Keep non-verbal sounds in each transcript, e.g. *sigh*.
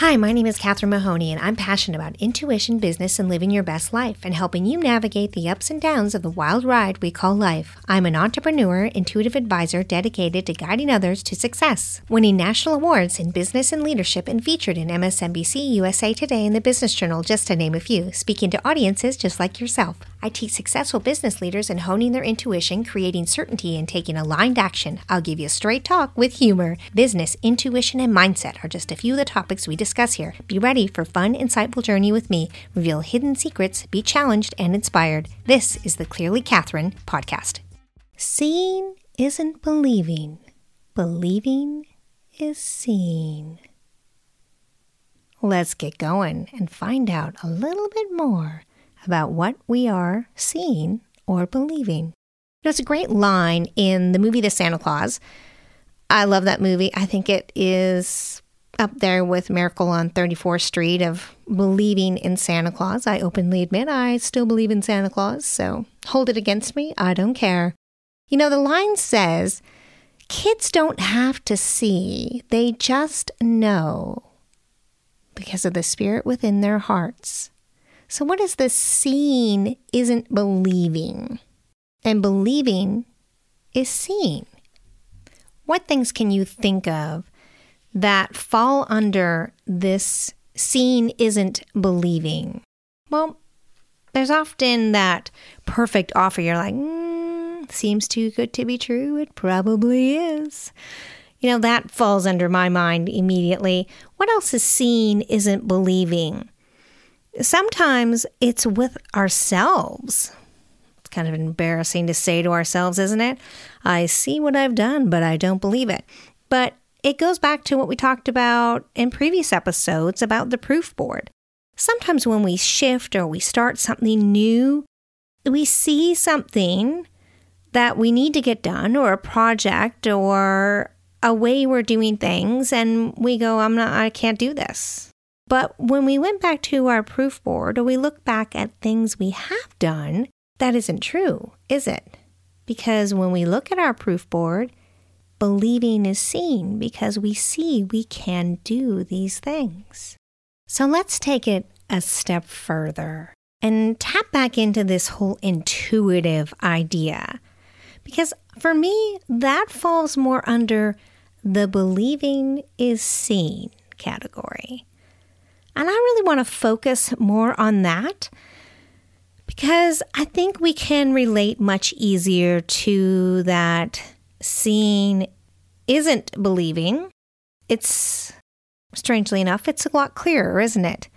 Hi, my name is Catherine Mahoney, and I'm passionate about intuition, business, and living your best life and helping you navigate the ups and downs of the wild ride we call life. I'm an entrepreneur, intuitive advisor dedicated to guiding others to success, winning national awards in business and leadership, and featured in MSNBC, USA Today, and the Business Journal, just to name a few, speaking to audiences just like yourself. I teach successful business leaders in honing their intuition, creating certainty, and taking aligned action. I'll give you a straight talk with humor. Business, intuition, and mindset are just a few of the topics we discuss here. Be ready for fun, insightful journey with me. Reveal hidden secrets, be challenged and inspired. This is the Clearly Catherine podcast. Seeing isn't believing. Believing is seeing. Let's get going and find out a little bit more about what we are seeing or believing. There's a great line in the movie The Santa Clause. I love that movie. I think it is up there with Miracle on 34th Street of believing in Santa Claus. I openly admit I still believe in Santa Claus, so hold it against me. I don't care. You know, the line says, kids don't have to see, they just know because of the spirit within their hearts. So, what is the seeing isn't believing? And believing is seeing. What things can you think of that fall under this seeing isn't believing? Well, there's often that perfect offer. You're like, mm, seems too good to be true. It probably is. You know, that falls under my mind immediately. What else is seeing isn't believing? Sometimes it's with ourselves. It's kind of embarrassing to say to ourselves, isn't it? I see what I've done, but I don't believe it. But it goes back to what we talked about in previous episodes about the proof board. Sometimes when we shift or we start something new, we see something that we need to get done or a project or a way we're doing things and we go I'm not I can't do this. But when we went back to our proof board or we look back at things we have done, that isn't true, is it? Because when we look at our proof board, believing is seen because we see we can do these things. So let's take it a step further and tap back into this whole intuitive idea. Because for me, that falls more under the believing is seen category. And I really want to focus more on that because I think we can relate much easier to that seeing isn't believing. It's strangely enough, it's a lot clearer, isn't it?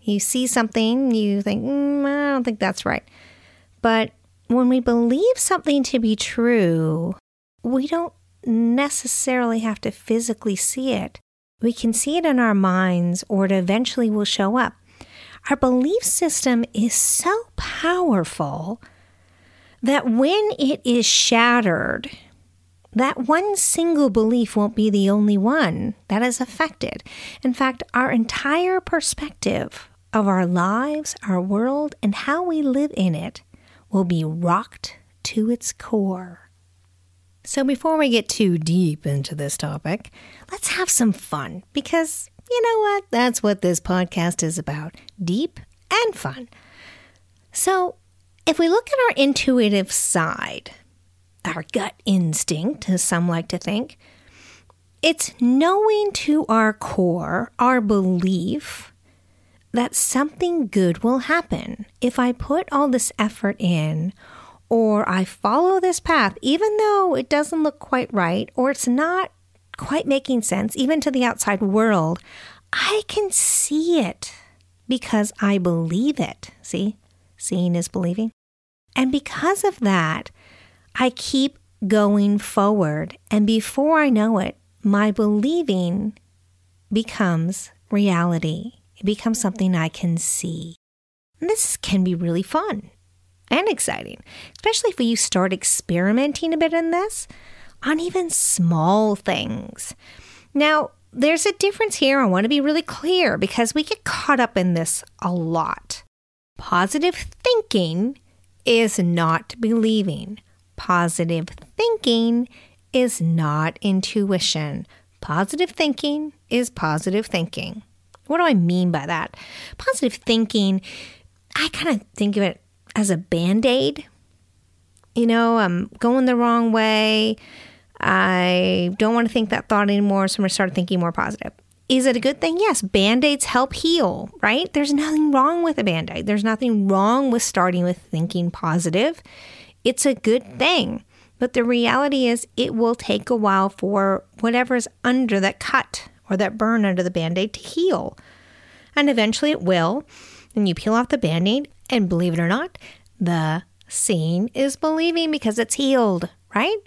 You see something, you think, mm, I don't think that's right. But when we believe something to be true, we don't necessarily have to physically see it. We can see it in our minds or it eventually will show up. Our belief system is so powerful that when it is shattered, that one single belief won't be the only one that is affected. In fact, our entire perspective of our lives, our world, and how we live in it will be rocked to its core. So, before we get too deep into this topic, let's have some fun because you know what? That's what this podcast is about deep and fun. So, if we look at our intuitive side, our gut instinct, as some like to think, it's knowing to our core, our belief that something good will happen if I put all this effort in or I follow this path, even though it doesn't look quite right, or it's not quite making sense, even to the outside world, I can see it because I believe it. See, seeing is believing. And because of that, I keep going forward. And before I know it, my believing becomes reality. It becomes something I can see. And this can be really fun and exciting, especially if you start experimenting a bit in this on even small things. Now, there's a difference here. I want to be really clear because we get caught up in this a lot. Positive thinking is not believing. Positive thinking is not intuition. Positive thinking is positive thinking. What do I mean by that? Positive thinking, I kind of think of it as a band aid. You know, I'm going the wrong way. I don't want to think that thought anymore, so I'm going to start thinking more positive. Is it a good thing? Yes, band aids help heal, right? There's nothing wrong with a band aid. There's nothing wrong with starting with thinking positive. It's a good thing. But the reality is, it will take a while for whatever's under that cut or that burn under the band aid to heal. And eventually it will. And you peel off the band aid, and believe it or not, the seeing is believing because it's healed, right?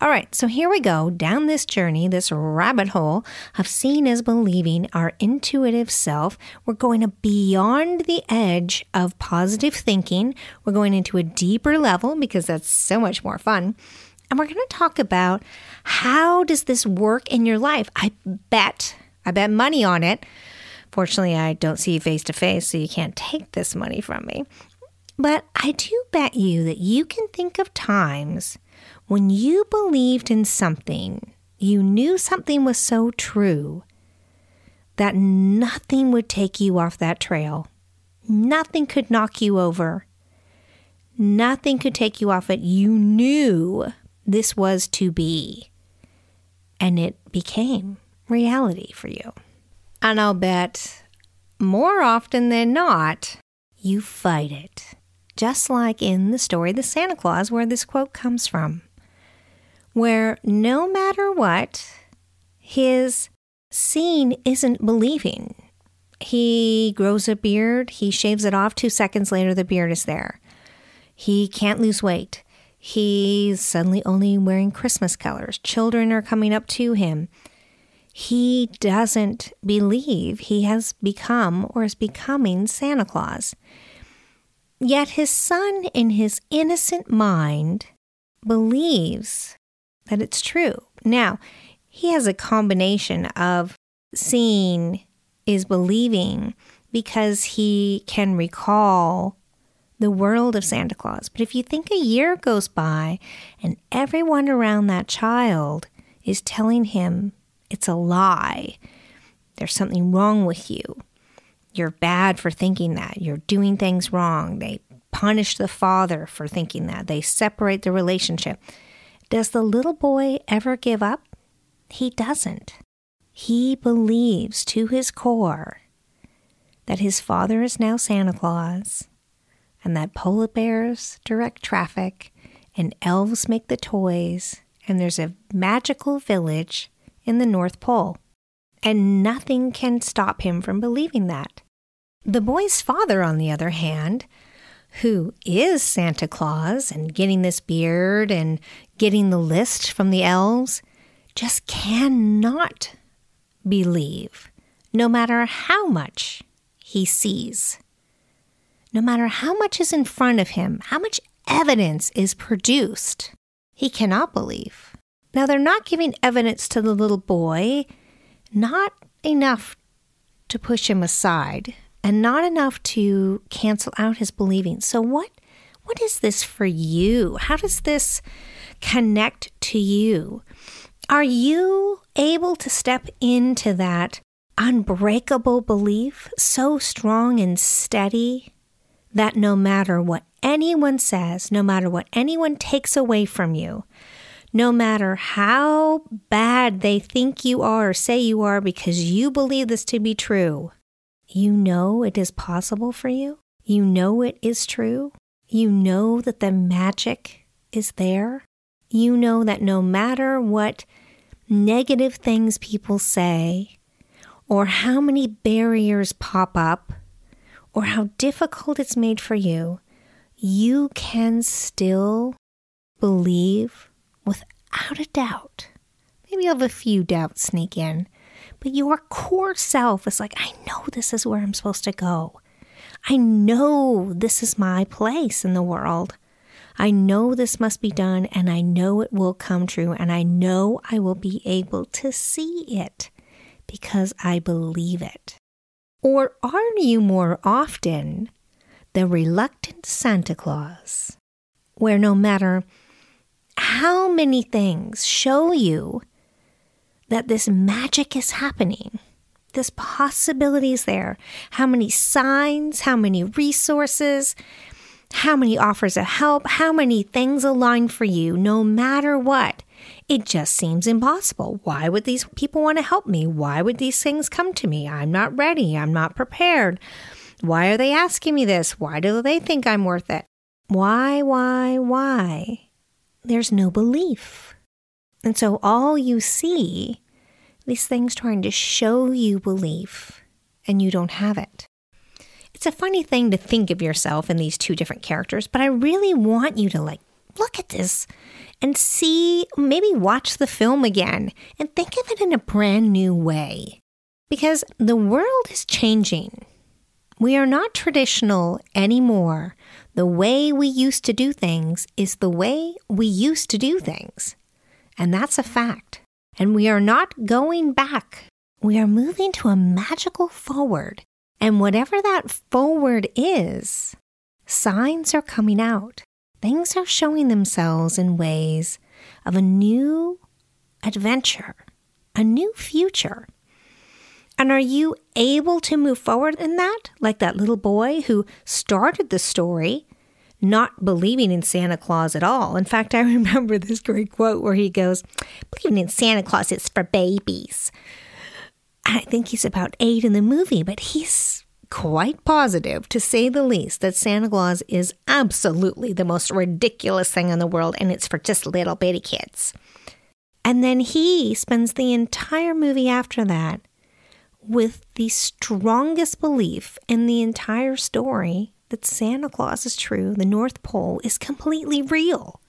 All right, so here we go down this journey, this rabbit hole of seeing as believing our intuitive self. We're going to beyond the edge of positive thinking. We're going into a deeper level because that's so much more fun. And we're going to talk about how does this work in your life? I bet, I bet money on it. Fortunately, I don't see you face to face, so you can't take this money from me. But I do bet you that you can think of times when you believed in something, you knew something was so true that nothing would take you off that trail. Nothing could knock you over. Nothing could take you off it. You knew this was to be. And it became reality for you. And I'll bet more often than not, you fight it. Just like in the story The Santa Clause, where this quote comes from where no matter what, his seeing isn't believing. He grows a beard, he shaves it off, two seconds later, the beard is there. He can't lose weight. He's suddenly only wearing Christmas colors. Children are coming up to him. He doesn't believe he has become or is becoming Santa Claus. Yet his son, in his innocent mind, believes that it's true. Now, he has a combination of seeing is believing because he can recall the world of Santa Claus. But if you think a year goes by and everyone around that child is telling him it's a lie, there's something wrong with you, you're bad for thinking that, you're doing things wrong, they punish the father for thinking that, they separate the relationship. Does the little boy ever give up? He doesn't. He believes to his core that his father is now Santa Claus and that polar bears direct traffic and elves make the toys and there's a magical village in the North Pole. And nothing can stop him from believing that. The boy's father, on the other hand, who is Santa Claus and getting this beard and getting the list from the elves just cannot believe, no matter how much he sees, no matter how much is in front of him, how much evidence is produced, he cannot believe. Now, they're not giving evidence to the little boy, not enough to push him aside and not enough to cancel out his believing. So what what is this for you? How does this connect to you? Are you able to step into that unbreakable belief so strong and steady that no matter what anyone says, no matter what anyone takes away from you, no matter how bad they think you are or say you are because you believe this to be true, you know it is possible for you. You know it is true. You know that the magic is there. You know that no matter what negative things people say, or how many barriers pop up, or how difficult it's made for you, you can still believe without a doubt. Maybe you'll have a few doubts sneak in, but your core self is like, I know this is where I'm supposed to go. I know this is my place in the world. I know this must be done and I know it will come true and I know I will be able to see it because I believe it. Or are you more often the reluctant Santa Claus, where no matter how many things show you that this magic is happening, There's possibilities there. How many signs, how many resources, how many offers of help, how many things align for you, no matter what. It just seems impossible. Why would these people want to help me? Why would these things come to me? I'm not ready. I'm not prepared. Why are they asking me this? Why do they think I'm worth it? Why, why, why? There's no belief. And so all you see, these things trying to show you belief, and you don't have it. It's a funny thing to think of yourself in these two different characters, but I really want you to like look at this and see, maybe watch the film again and think of it in a brand new way. Because the world is changing. We are not traditional anymore. The way we used to do things is the way we used to do things. And that's a fact. And we are not going back. We are moving to a magical forward. And whatever that forward is, signs are coming out. Things are showing themselves in ways of a new adventure, a new future. And are you able to move forward in that? Like that little boy who started the story not believing in Santa Claus at all. In fact, I *laughs* remember this great quote where he goes, Believing in Santa Claus is for babies. I think he's about eight in the movie, but he's quite positive, to say the least, that Santa Claus is absolutely the most ridiculous thing in the world and it's for just little bitty kids. And then he spends the entire movie after that with the strongest belief in the entire story that Santa Claus is true, the North Pole is completely real.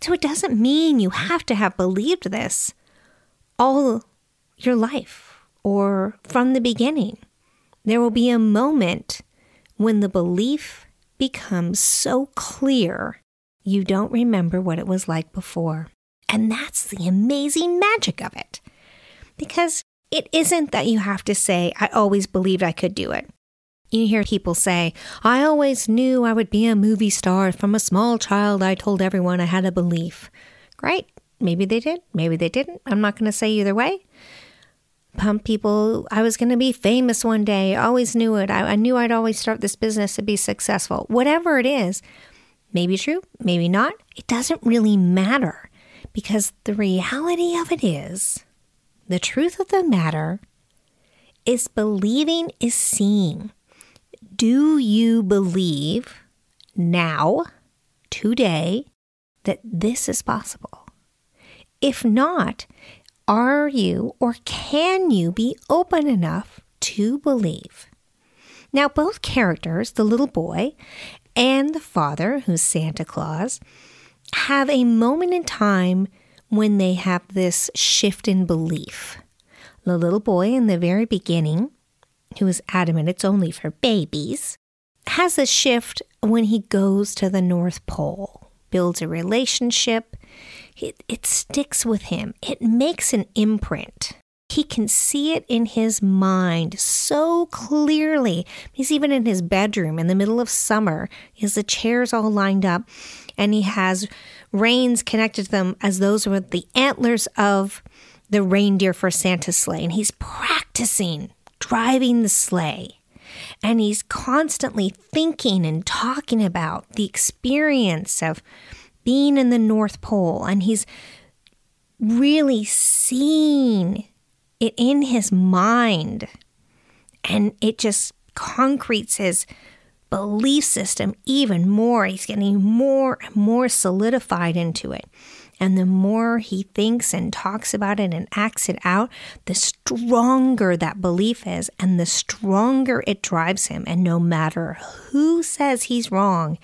So it doesn't mean you have to have believed this all your life or from the beginning. There will be a moment when the belief becomes so clear you don't remember what it was like before. And that's the amazing magic of it. Because it isn't that you have to say, I always believed I could do it. You hear people say, I always knew I would be a movie star. From a small child, I told everyone I had a belief. Great. Maybe they did. Maybe they didn't. I'm not going to say either way. Pump people, I was going to be famous one day. Always knew it. I, I knew I'd always start this business to be successful. Whatever it is, maybe true, maybe not. It doesn't really matter because the reality of it is the truth of the matter is believing is seeing. Do you believe now, today, that this is possible? If not, are you or can you be open enough to believe? Now, both characters, the little boy and the father, who's Santa Claus, have a moment in time when they have this shift in belief. The little boy in the very beginning, who is adamant it's only for babies, has a shift when he goes to the North Pole, builds a relationship. It, it sticks with him, it makes an imprint. He can see it in his mind so clearly. He's even in his bedroom in the middle of summer. He has the chairs all lined up and he has reins connected to them as those were the antlers of the reindeer for Santa's sleigh. And he's practicing driving the sleigh. And he's constantly thinking and talking about the experience of being in the North Pole. And he's really seeing it in his mind. And it just concretes his belief system even more. He's getting more and more solidified into it. And the more he thinks and talks about it and acts it out, the stronger that belief is and the stronger it drives him. And no matter who says he's wrong,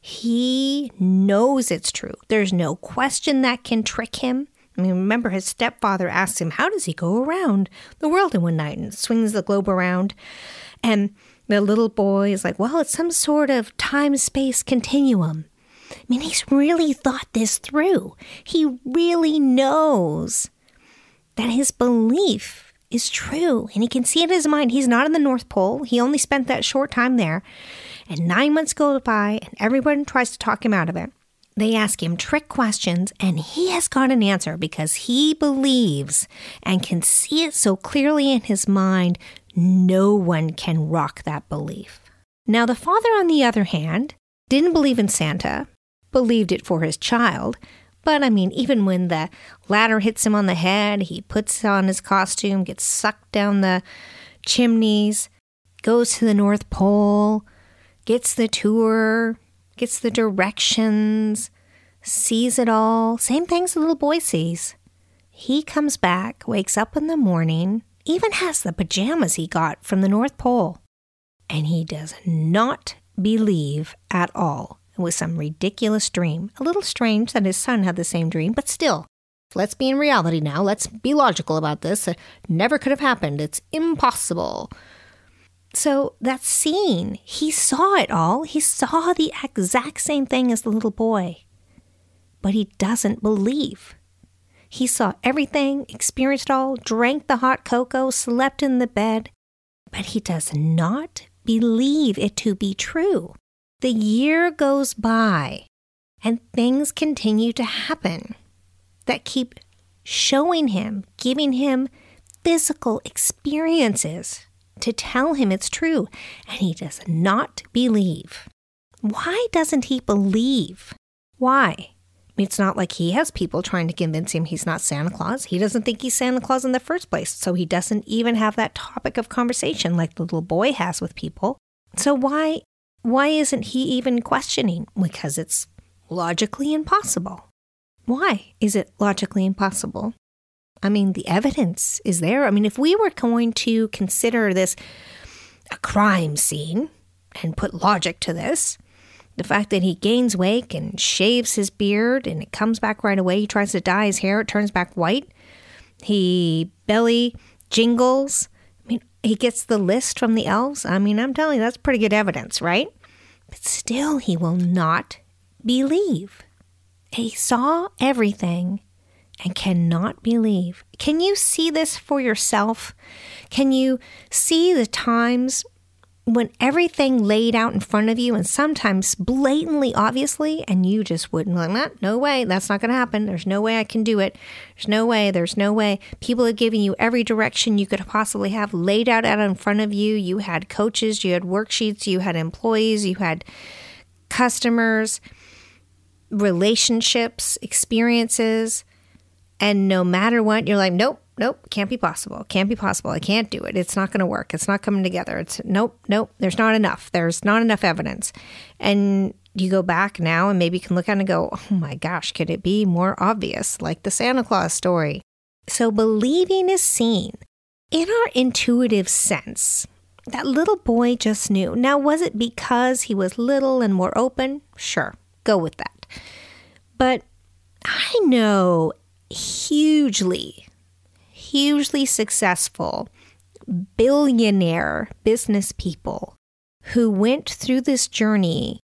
he knows it's true. There's no question that can trick him. I mean, remember his stepfather asks him, How does he go around the world in one night and swings the globe around? And the little boy is like, Well, it's some sort of time space continuum. I mean, he's really thought this through. He really knows that his belief is true and he can see it in his mind. He's not in the North Pole. He only spent that short time there. And nine months go by and everyone tries to talk him out of it. They ask him trick questions, and he has got an answer because he believes and can see it so clearly in his mind, no one can rock that belief. Now, the father, on the other hand, didn't believe in Santa, believed it for his child, but I mean, even when the ladder hits him on the head, he puts on his costume, gets sucked down the chimneys, goes to the North Pole, gets the tour, gets the directions, sees it all. Same things the little boy sees. He comes back, wakes up in the morning, even has the pajamas he got from the North Pole, and he does not believe at all. It was some ridiculous dream. A little strange that his son had the same dream, but still, let's be in reality now. Let's be logical about this. It never could have happened. It's impossible. So that scene, he saw it all. He saw the exact same thing as the little boy. But he doesn't believe. He saw everything, experienced all, drank the hot cocoa, slept in the bed, but he does not believe it to be true. The year goes by and things continue to happen that keep showing him, giving him physical experiences to tell him it's true, and he does not believe. Why doesn't he believe? Why? It's not like he has people trying to convince him he's not Santa Claus. He doesn't think he's Santa Claus in the first place, so he doesn't even have that topic of conversation like the little boy has with people. So why why isn't he even questioning? Because it's logically impossible. Why is it logically impossible? I mean, the evidence is there. I mean, if we were going to consider this a crime scene and put logic to this, the fact that he gains weight and shaves his beard and it comes back right away, he tries to dye his hair, it turns back white. He belly jingles. He gets the list from the elves. I mean, I'm telling you, that's pretty good evidence, right? But still, he will not believe. He saw everything and cannot believe. Can you see this for yourself? Can you see the times when everything laid out in front of you and sometimes blatantly obviously and you just wouldn't like that no way that's not going to happen. There's no way i can do it. There's no way there's no way. People are giving you every direction you could possibly have laid out out in front of you. You had coaches you had worksheets you had employees you had customers relationships experiences and no matter what, you're like, nope, nope, can't be possible. Can't be possible. I can't do it. It's not going to work. It's not coming together. It's nope, nope, there's not enough. There's not enough evidence. And you go back now and maybe you can look at it and go, oh my gosh, could it be more obvious? Like the Santa Claus story. So believing is seen in our intuitive sense. That little boy just knew. Now, was it because he was little and more open? Sure, go with that. But I know hugely, hugely successful billionaire business people who went through this journey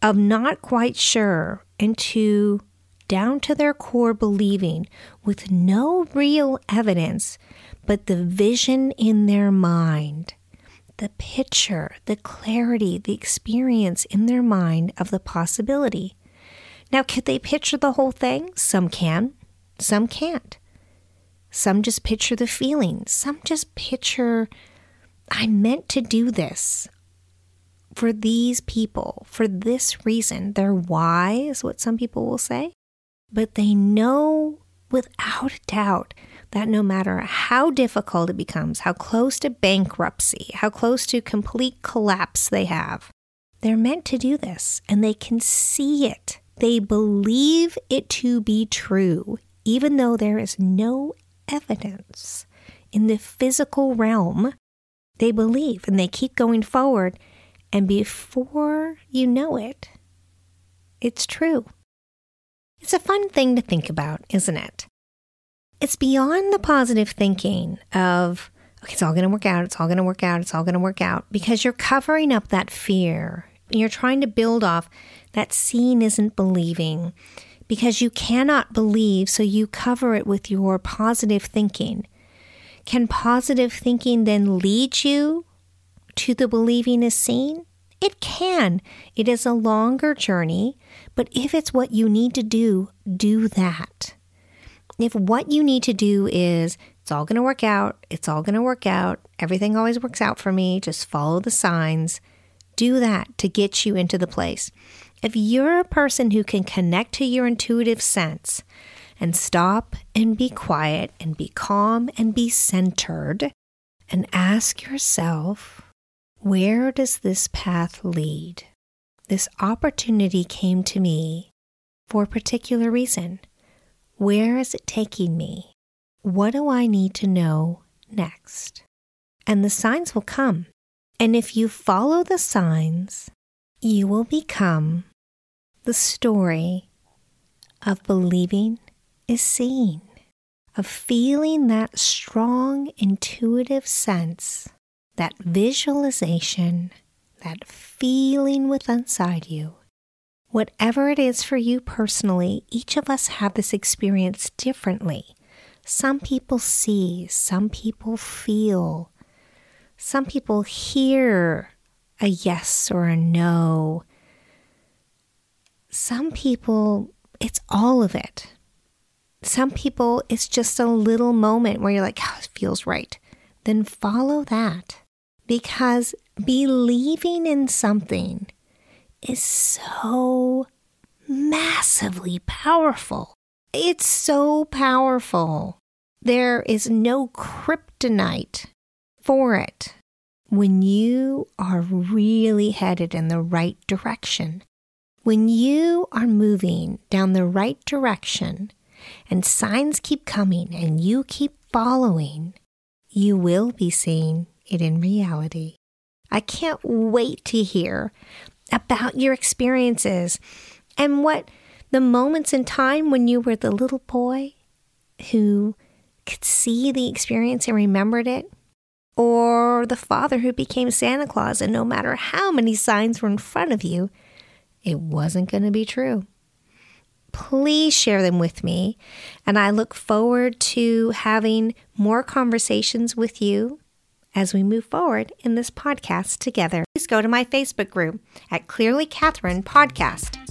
of not quite sure into down to their core believing with no real evidence, but the vision in their mind, the picture, the clarity, the experience in their mind of the possibility. Now, could they picture the whole thing? Some can, some can't. Some just picture the feeling. Some just picture, I meant to do this for these people, for this reason. Their why is what some people will say. But they know without doubt that no matter how difficult it becomes, how close to bankruptcy, how close to complete collapse they have, they're meant to do this and they can see it. They believe it to be true, even though there is no evidence in the physical realm, they believe and they keep going forward. And before you know it, it's true. It's a fun thing to think about, isn't it? It's beyond the positive thinking of, okay, it's all going to work out, it's all going to work out, it's all going to work out, because you're covering up that fear. You're trying to build off that seeing isn't believing because you cannot believe, so you cover it with your positive thinking. Can positive thinking then lead you to the believing is seen? It can. It is a longer journey, but if it's what you need to do, do that. If what you need to do is it's all going to work out, it's all going to work out, everything always works out for me, just follow the signs, do that to get you into the place. If you're a person who can connect to your intuitive sense and stop and be quiet and be calm and be centered and ask yourself, where does this path lead? This opportunity came to me for a particular reason. Where is it taking me? What do I need to know next? And the signs will come. And if you follow the signs, you will become the story of believing is seeing, of feeling that strong intuitive sense, that visualization, that feeling within inside you. Whatever it is for you personally, each of us have this experience differently. Some people see, some people feel, some people hear a yes or a no. Some people, it's all of it. Some people, it's just a little moment where you're like, oh, it feels right. Then follow that because believing in something is so massively powerful. It's so powerful. There is no kryptonite for it when you are really headed in the right direction. When you are moving down the right direction and signs keep coming and you keep following, you will be seeing it in reality. I can't wait to hear about your experiences and what the moments in time when you were the little boy who could see the experience and remembered it, or the father who became Santa Claus and no matter how many signs were in front of you, it wasn't going to be true. Please share them with me, and I look forward to having more conversations with you as we move forward in this podcast together. Please go to my Facebook group at Clearly Catherine Podcast